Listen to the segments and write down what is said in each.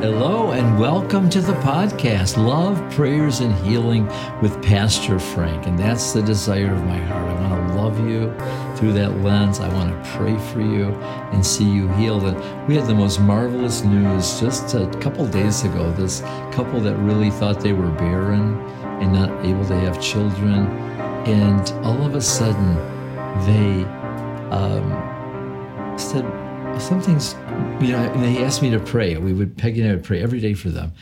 Hello, and welcome to the podcast, Love, Prayers, and Healing with Pastor Frank. And that's the desire of my heart. I want to love you through that lens. I want to pray for you and see you healed. And we had the most marvelous news just a couple days ago. This couple that really thought they were barren and not able to have children. And all of a sudden, they um, said, Something's you know, they asked me to pray. We would, Peggy and I would pray every day for them.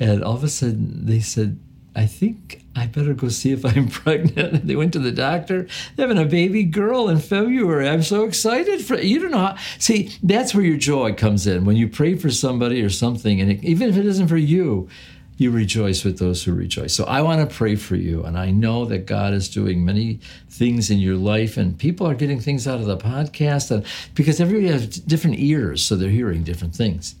And all of a sudden they said, I think I better go see if I'm pregnant. they went to the doctor. They're having a baby girl in February. I'm so excited for you. Don't know how. See, that's where your joy comes in when you pray for somebody or something, and it, even if it isn't for you, you rejoice with those who rejoice. So I want to pray for you. And I know that God is doing many things in your life, and people are getting things out of the podcast and, because everybody has different ears, so they're hearing different things.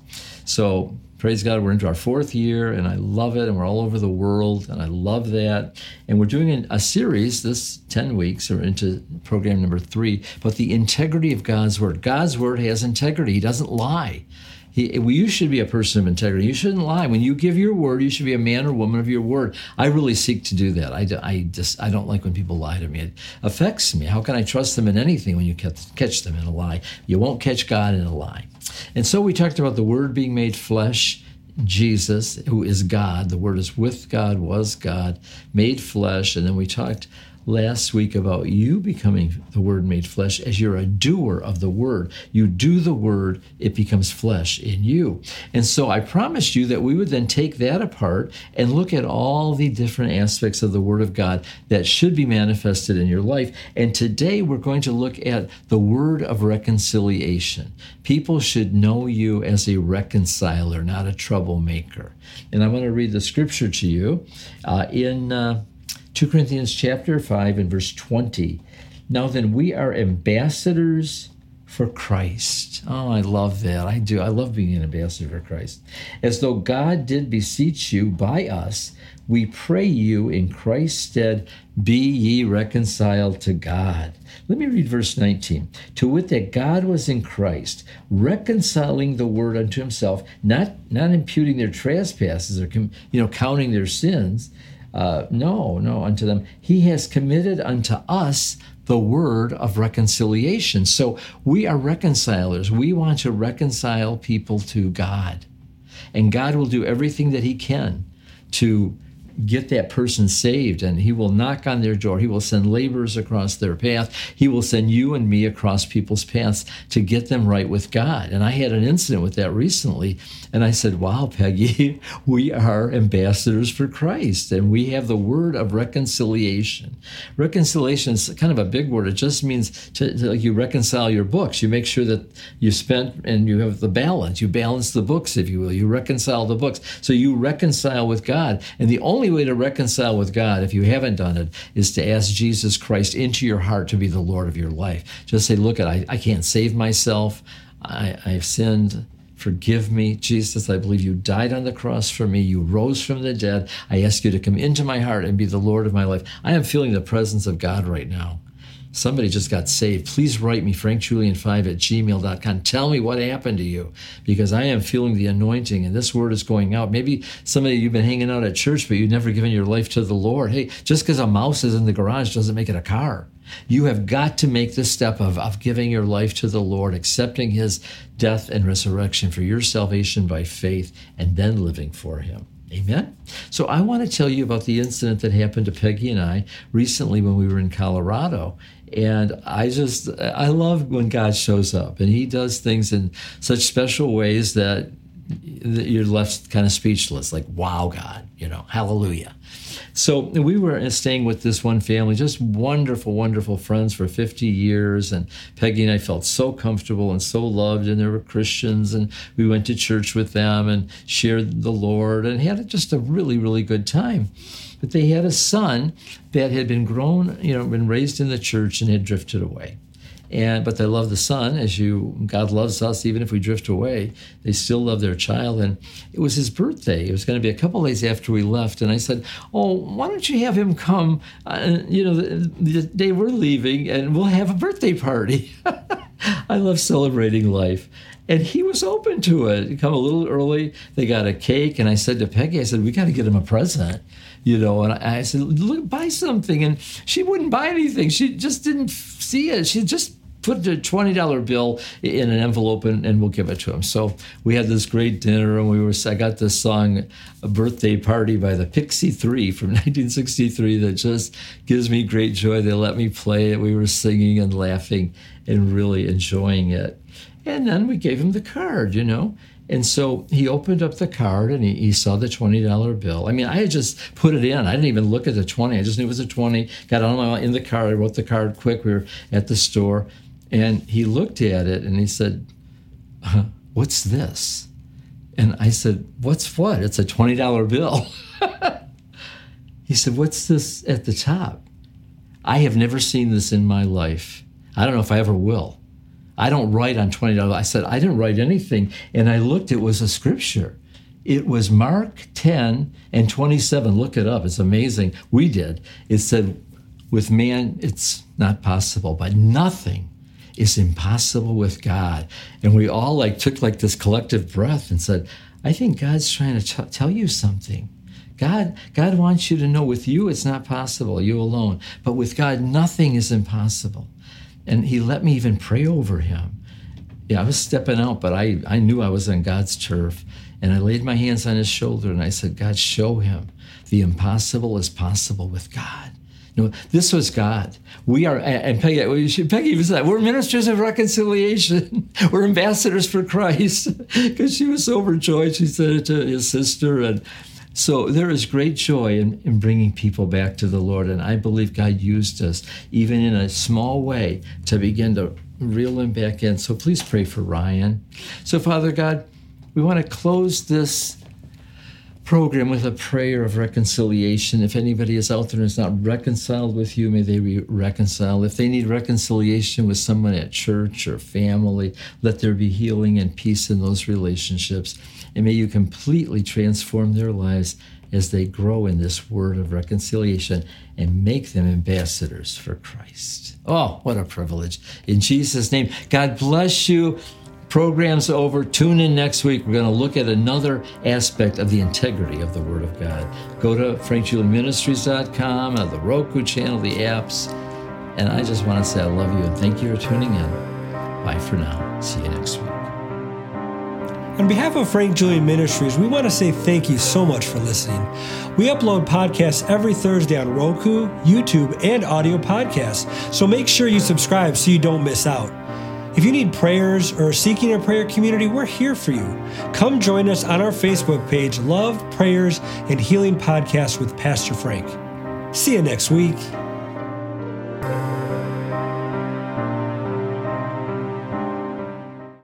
So praise God, we're into our fourth year, and I love it, and we're all over the world, and I love that. And we're doing a series this 10 weeks, or into program number three, about the integrity of God's Word. God's Word has integrity, He doesn't lie. He, you should be a person of integrity. You shouldn't lie. When you give your word, you should be a man or woman of your word. I really seek to do that. I, I just I don't like when people lie to me. It affects me. How can I trust them in anything when you catch them in a lie? You won't catch God in a lie. And so we talked about the word being made flesh. Jesus, who is God, the Word is with God, was God, made flesh. And then we talked last week about you becoming the Word made flesh as you're a doer of the Word. You do the Word, it becomes flesh in you. And so I promised you that we would then take that apart and look at all the different aspects of the Word of God that should be manifested in your life. And today we're going to look at the Word of reconciliation. People should know you as a reconciler, not a troublemaker. And I want to read the scripture to you uh, in. Uh, 2 Corinthians chapter 5 and verse 20. Now then, we are ambassadors for Christ. Oh, I love that. I do. I love being an ambassador for Christ. As though God did beseech you by us, we pray you in Christ's stead, be ye reconciled to God. Let me read verse 19. To wit, that God was in Christ, reconciling the world unto himself, not, not imputing their trespasses or you know counting their sins uh, no, no, unto them. He has committed unto us the word of reconciliation. So we are reconcilers. We want to reconcile people to God. And God will do everything that He can to get that person saved and he will knock on their door. He will send laborers across their path. He will send you and me across people's paths to get them right with god. And i had an incident with that recently and i said wow peggy we are ambassadors for christ and we have the word of reconciliation. Reconciliation is kind of a big word. It just means to, to like you reconcile your books. You make sure that you spent and you have the balance. You balance the books if you will. You reconcile the books. So you reconcile with god. And the only only way to reconcile with God, if you haven't done it, is to ask Jesus Christ into your heart to be the Lord of your life. Just say, Look, I, I can't save myself. I, I've sinned. Forgive me, Jesus. I believe you died on the cross for me. You rose from the dead. I ask you to come into my heart and be the Lord of my life. I am feeling the presence of God right now somebody just got saved, please write me, frankjulian5 at gmail.com. Tell me what happened to you because I am feeling the anointing and this word is going out. Maybe somebody you've been hanging out at church, but you've never given your life to the Lord. Hey, just because a mouse is in the garage doesn't make it a car. You have got to make the step of, of giving your life to the Lord, accepting his death and resurrection for your salvation by faith, and then living for him. Amen. So I want to tell you about the incident that happened to Peggy and I recently when we were in Colorado. And I just, I love when God shows up and he does things in such special ways that you're left kind of speechless, like, wow, God, you know, hallelujah. So we were staying with this one family, just wonderful, wonderful friends for 50 years. And Peggy and I felt so comfortable and so loved, and they were Christians. And we went to church with them and shared the Lord and had just a really, really good time. But they had a son that had been grown, you know, been raised in the church and had drifted away and but they love the son as you god loves us even if we drift away they still love their child and it was his birthday it was going to be a couple days after we left and i said oh why don't you have him come uh, you know the, the, day we're leaving and we'll have a birthday party I love celebrating life. And he was open to it. He come a little early. They got a cake, and I said to Peggy, I said, "We got to get him a present." You know. And I said, "Look, buy something," and she wouldn't buy anything. She just didn't see it. She just put twenty dollar bill in an envelope and, and, we'll give it to him. So we had this great dinner, and we were. I got this song, "A Birthday Party" by the Pixie Three from 1963 that just gives me great joy. They let me play it. We were singing and laughing and really enjoying it. And then we gave him the card, you know. And so he opened up the card and he, he saw the $20 bill. I mean, I had just put it in. I didn't even look at the 20. I just knew it was a 20. Got on my in the card. I wrote the card quick. We were at the store. And he looked at it and he said, uh, What's this? And I said, What's what? It's a $20 bill. he said, What's this at the top? I have never seen this in my life. I don't know if I ever will. I don't write on $20. I said, I didn't write anything. And I looked, it was a scripture. It was Mark 10 and 27. Look it up. It's amazing. We did. It said, with man, it's not possible, but nothing is impossible with God. And we all like took like this collective breath and said, I think God's trying to t- tell you something. God, God wants you to know with you it's not possible, you alone. But with God, nothing is impossible and he let me even pray over him. Yeah, I was stepping out, but I, I knew I was on God's turf. And I laid my hands on his shoulder and I said, God, show him the impossible is possible with God. No, this was God. We are, and Peggy, Peggy even said, we're ministers of reconciliation. We're ambassadors for Christ. Because she was overjoyed. She said it to his sister. And so there is great joy in, in bringing people back to the Lord. And I believe God used us, even in a small way, to begin to reel him back in. So please pray for Ryan. So, Father God, we want to close this program with a prayer of reconciliation. If anybody is out there and is not reconciled with you, may they be reconciled. If they need reconciliation with someone at church or family, let there be healing and peace in those relationships and may you completely transform their lives as they grow in this word of reconciliation and make them ambassadors for Christ. Oh, what a privilege. In Jesus' name, God bless you. Program's over. Tune in next week. We're going to look at another aspect of the integrity of the Word of God. Go to frankjulianministries.com, uh, the Roku channel, the apps. And I just want to say I love you and thank you for tuning in. Bye for now. See you next week. On behalf of Frank Julian Ministries, we want to say thank you so much for listening. We upload podcasts every Thursday on Roku, YouTube, and audio podcasts, so make sure you subscribe so you don't miss out. If you need prayers or seeking a prayer community, we're here for you. Come join us on our Facebook page, Love, Prayers, and Healing Podcast with Pastor Frank. See you next week.